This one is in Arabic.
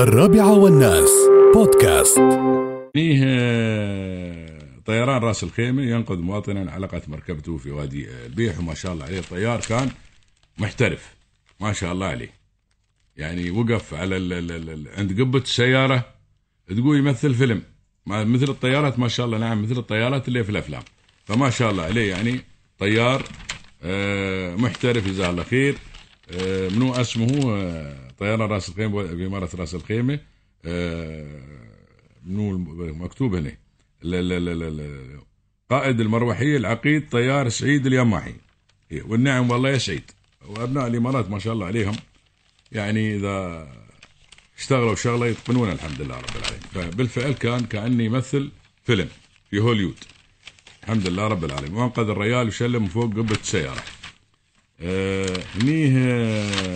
الرابعة والناس. بودكاست. فيه طيران راس الخيمة ينقذ مواطنا علقت مركبته في وادي البيح وما شاء الله عليه الطيار كان محترف. ما شاء الله عليه. يعني وقف على ال ال ال عند قبة السيارة تقول يمثل فيلم. مثل الطيارات ما شاء الله نعم مثل الطيارات اللي في الأفلام. فما شاء الله عليه يعني طيار آه، محترف جزاه الله خير. آه، منو اسمه؟ آه، طيران راس الخيمة بإمارة راس الخيمة. آه، منو مكتوب هنا لا لا لا لا قائد المروحية العقيد طيار سعيد اليماحي. إيه، والنعم والله يا سعيد. وأبناء الإمارات ما شاء الله عليهم. يعني إذا اشتغلوا شغلة يتقنون الحمد لله رب العالمين. فبالفعل كان كأني يمثل فيلم في هوليود الحمد لله رب العالمين. وأنقذ الريال وشله من فوق قبة السيارة. هنيه آه،